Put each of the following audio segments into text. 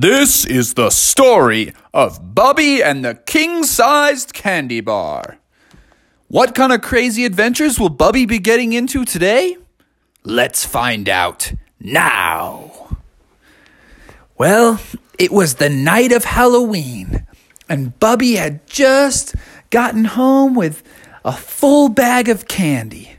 This is the story of Bubby and the king sized candy bar. What kind of crazy adventures will Bubby be getting into today? Let's find out now. Well, it was the night of Halloween, and Bubby had just gotten home with a full bag of candy.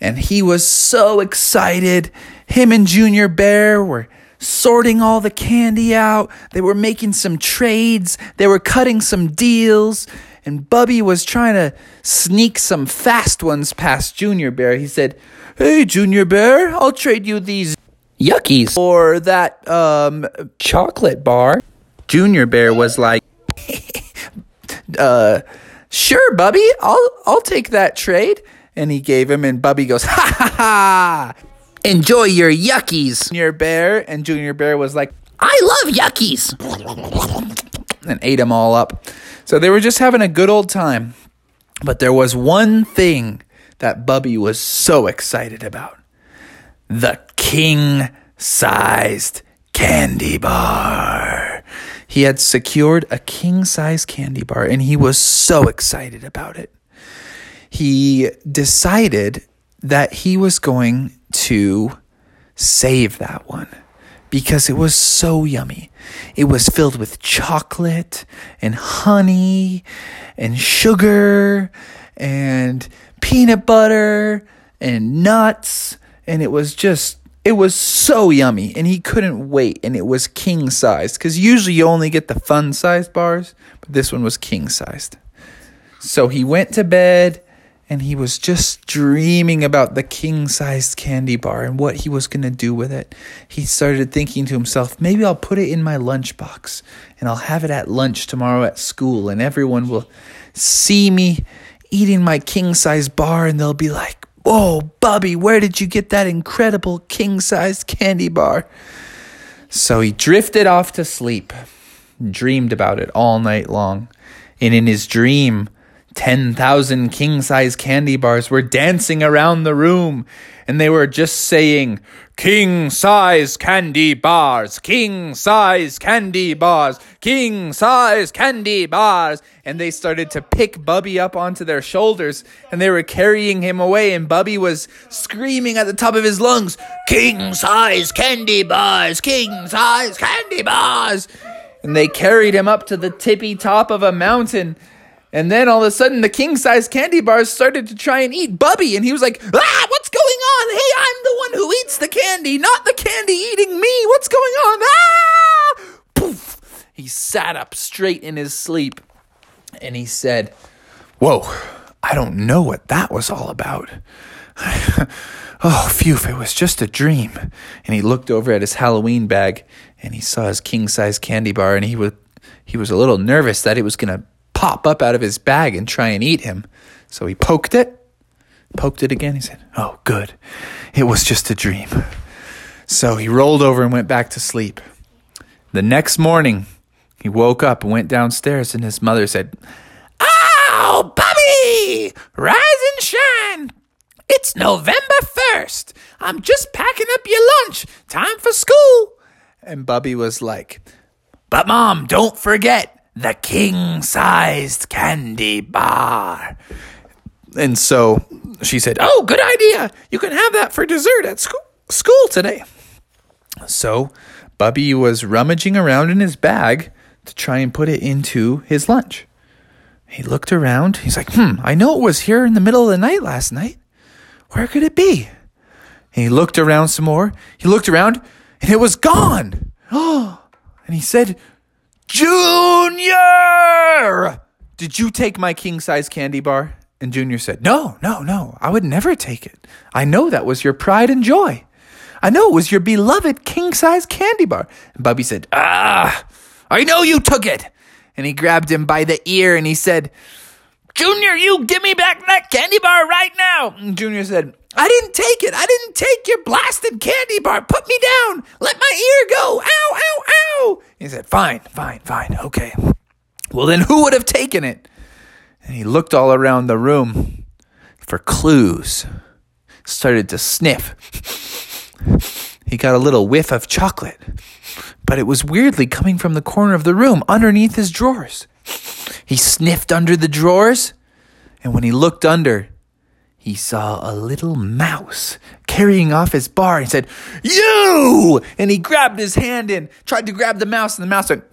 And he was so excited. Him and Junior Bear were sorting all the candy out. They were making some trades. They were cutting some deals. And Bubby was trying to sneak some fast ones past Junior Bear. He said, Hey, Junior Bear, I'll trade you these yuckies or that um, chocolate bar. Junior Bear was like, uh, sure, Bubby, I'll, I'll take that trade. And he gave him, and Bubby goes, ha ha ha! Enjoy your yuckies, Junior Bear. And Junior Bear was like, I love yuckies! And ate them all up. So they were just having a good old time. But there was one thing that Bubby was so excited about the king sized candy bar. He had secured a king size candy bar and he was so excited about it he decided that he was going to save that one because it was so yummy. It was filled with chocolate and honey and sugar and peanut butter and nuts. And it was just, it was so yummy. And he couldn't wait. And it was king sized because usually you only get the fun sized bars, but this one was king sized. So he went to bed and he was just dreaming about the king sized candy bar and what he was going to do with it. He started thinking to himself, maybe I'll put it in my lunchbox and I'll have it at lunch tomorrow at school, and everyone will see me eating my king sized bar and they'll be like, Whoa, Bubby, where did you get that incredible king sized candy bar? So he drifted off to sleep, dreamed about it all night long. And in his dream, 10,000 king size candy bars were dancing around the room and they were just saying, King size candy bars, king size candy bars, king size candy bars. And they started to pick Bubby up onto their shoulders and they were carrying him away. And Bubby was screaming at the top of his lungs, King size candy bars, king size candy bars. And they carried him up to the tippy top of a mountain and then all of a sudden, the king size candy bars started to try and eat Bubby. And he was like, Ah, what's going on? Hey, I'm the one who eats the candy, not the candy eating me. What's going on? Ah! Poof. He sat up straight in his sleep and he said, Whoa, I don't know what that was all about. oh, phew, it was just a dream. And he looked over at his Halloween bag and he saw his king size candy bar and he was, he was a little nervous that it was going to pop up out of his bag and try and eat him. So he poked it, poked it again. He said, Oh, good. It was just a dream. So he rolled over and went back to sleep. The next morning, he woke up and went downstairs, and his mother said, Oh, Bobby! rise and shine. It's November 1st. I'm just packing up your lunch. Time for school. And Bubby was like, But mom, don't forget, the king sized candy bar. And so she said, Oh, good idea. You can have that for dessert at school, today. So Bubby was rummaging around in his bag to try and put it into his lunch. He looked around. He's like, Hmm, I know it was here in the middle of the night last night. Where could it be? And he looked around some more. He looked around and it was gone. Oh, and he said, Junior! Did you take my king size candy bar? And Junior said, No, no, no, I would never take it. I know that was your pride and joy. I know it was your beloved king size candy bar. And Bubby said, Ah, I know you took it. And he grabbed him by the ear and he said, Junior, you give me back that candy bar right now. And Junior said, I didn't take it. I didn't take your blasted candy bar. Put me down. Let my ear go. Ow, ow, ow. He said, Fine, fine, fine. Okay. Well, then who would have taken it? And he looked all around the room for clues. Started to sniff. he got a little whiff of chocolate. But it was weirdly coming from the corner of the room underneath his drawers. He sniffed under the drawers, and when he looked under, he saw a little mouse carrying off his bar and said, You! And he grabbed his hand and tried to grab the mouse, and the mouse went,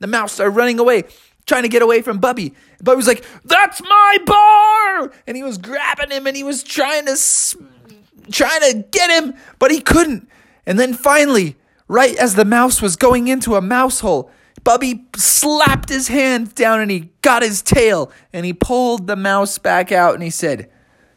The mouse started running away, trying to get away from Bubby. Bubby was like, That's my bar! And he was grabbing him and he was trying to, trying to get him, but he couldn't. And then finally, right as the mouse was going into a mouse hole, Bubby slapped his hand down and he got his tail and he pulled the mouse back out and he said,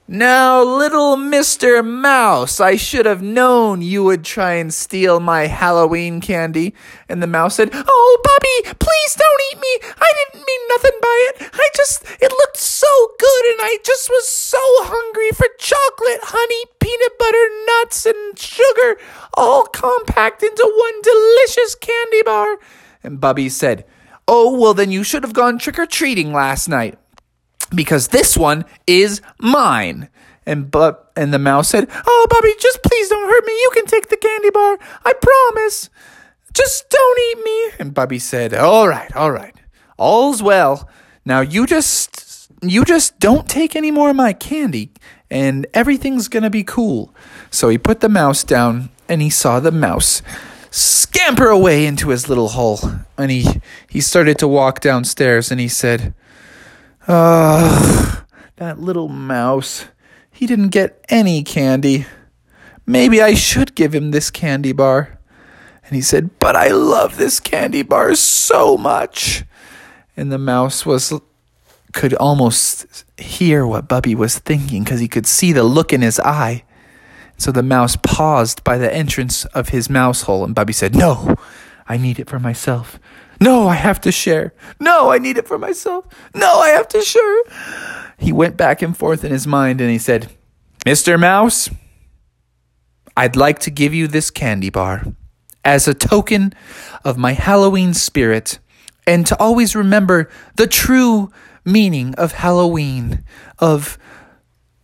Now, little Mr. Mouse, I should have known you would try and steal my Halloween candy. And the mouse said, Oh, Bubby, please don't eat me. I didn't mean nothing by it. I just, it looked so good and I just was so hungry for chocolate, honey, peanut butter, nuts, and sugar, all compact into one delicious candy bar. And Bubby said, Oh, well, then you should have gone trick or treating last night because this one is mine. And but and the mouse said, "Oh, Bubby, just please don't hurt me. You can take the candy bar. I promise. Just don't eat me." And Bubby said, "All right, all right. All's well. Now you just you just don't take any more of my candy and everything's going to be cool." So he put the mouse down and he saw the mouse scamper away into his little hole. And he, he started to walk downstairs and he said, Ah, that little mouse. He didn't get any candy. Maybe I should give him this candy bar. And he said, But I love this candy bar so much. And the mouse was could almost hear what Bubby was thinking because he could see the look in his eye. So the mouse paused by the entrance of his mouse hole, and Bubby said, No, I need it for myself. No, I have to share. No, I need it for myself. No, I have to share. He went back and forth in his mind and he said, Mr. Mouse, I'd like to give you this candy bar as a token of my Halloween spirit and to always remember the true meaning of Halloween, of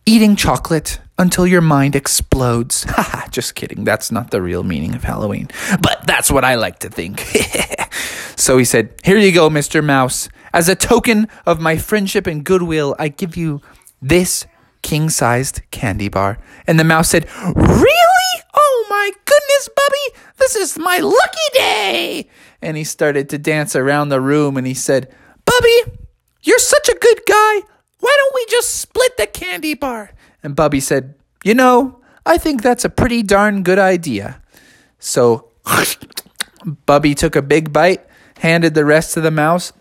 eating chocolate until your mind explodes. Haha, just kidding. That's not the real meaning of Halloween. But that's what I like to think. so he said, Here you go, Mr. Mouse. As a token of my friendship and goodwill, I give you this king sized candy bar. And the mouse said, Really? Oh my goodness, Bubby, this is my lucky day. And he started to dance around the room and he said, Bubby, you're such a good guy. Why don't we just split the candy bar? And Bubby said, You know, I think that's a pretty darn good idea. So Bubby took a big bite, handed the rest to the mouse,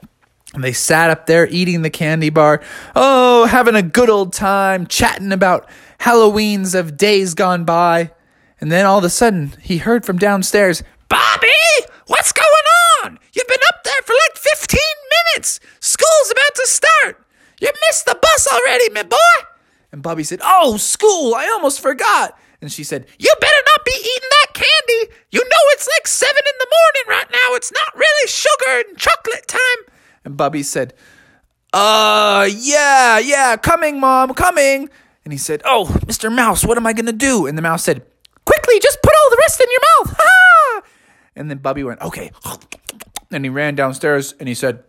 and they sat up there eating the candy bar. Oh, having a good old time, chatting about Halloweens of days gone by. And then all of a sudden, he heard from downstairs, Bobby, what's going on? You've been up there for like 15 minutes. School's about to start. You missed the bus already, my boy. And Bobby said, Oh, school, I almost forgot. And she said, You better not be eating that candy. You know it's like seven in the morning right now. It's not really sugar and chocolate time. And Bubby said, Uh, yeah, yeah, coming, Mom, coming. And he said, Oh, Mr. Mouse, what am I going to do? And the mouse said, Quickly, just put all the rest in your mouth. Ha! And then Bubby went, Okay. And he ran downstairs and he said,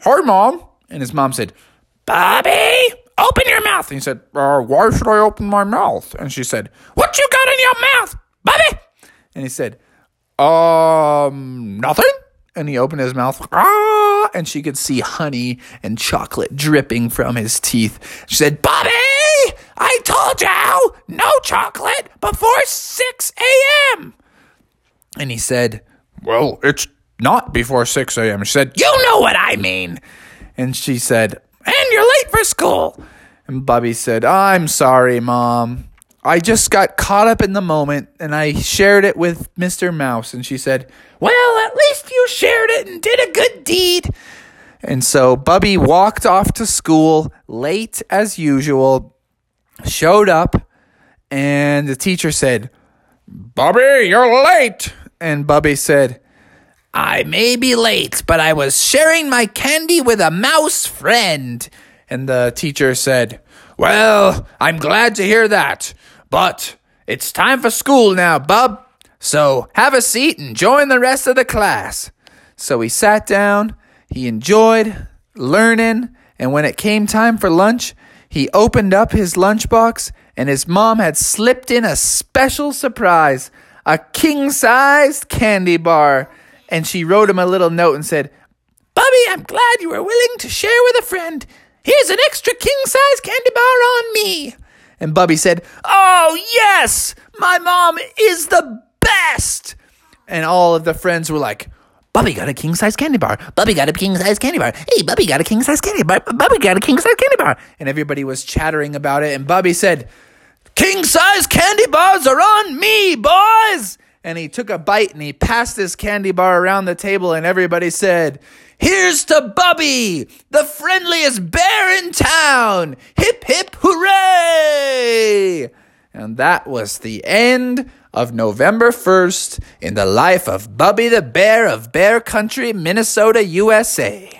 Hi, Mom. And his mom said, Bobby, open your mouth. And he said, uh, Why should I open my mouth? And she said, What you got in your mouth, Bobby? And he said, Um, nothing. And he opened his mouth, ah, and she could see honey and chocolate dripping from his teeth. She said, Bobby, I told you, no chocolate before 6 a.m. And he said, Well, it's not before 6 a.m. She said, You know what I mean. And she said, and you're late for school. And Bubby said, I'm sorry, Mom. I just got caught up in the moment and I shared it with Mr. Mouse. And she said, Well, at least you shared it and did a good deed. And so Bubby walked off to school late as usual, showed up, and the teacher said, Bubby, you're late. And Bubby said, I may be late, but I was sharing my candy with a mouse friend. And the teacher said, Well, I'm glad to hear that, but It's time for school now, bub. So have a seat and join the rest of the class. So he sat down, he enjoyed learning, and when it came time for lunch, he opened up his lunchbox and his mom had slipped in a special surprise a king sized candy bar. And she wrote him a little note and said, Bubby, I'm glad you were willing to share with a friend. Here's an extra king size candy bar on me. And Bubby said, Oh, yes, my mom is the best. And all of the friends were like, Bubby got a king size candy bar. Bubby got a king size candy bar. Hey, Bubby got a king size candy bar. Bubby got a king size candy bar. And everybody was chattering about it. And Bubby said, King size candy bars are on me, boys. And he took a bite and he passed his candy bar around the table. And everybody said, Here's to Bubby, the friendliest bear in town. Hip, hip, hooray! And that was the end of November 1st in the life of Bubby the Bear of Bear Country, Minnesota, USA.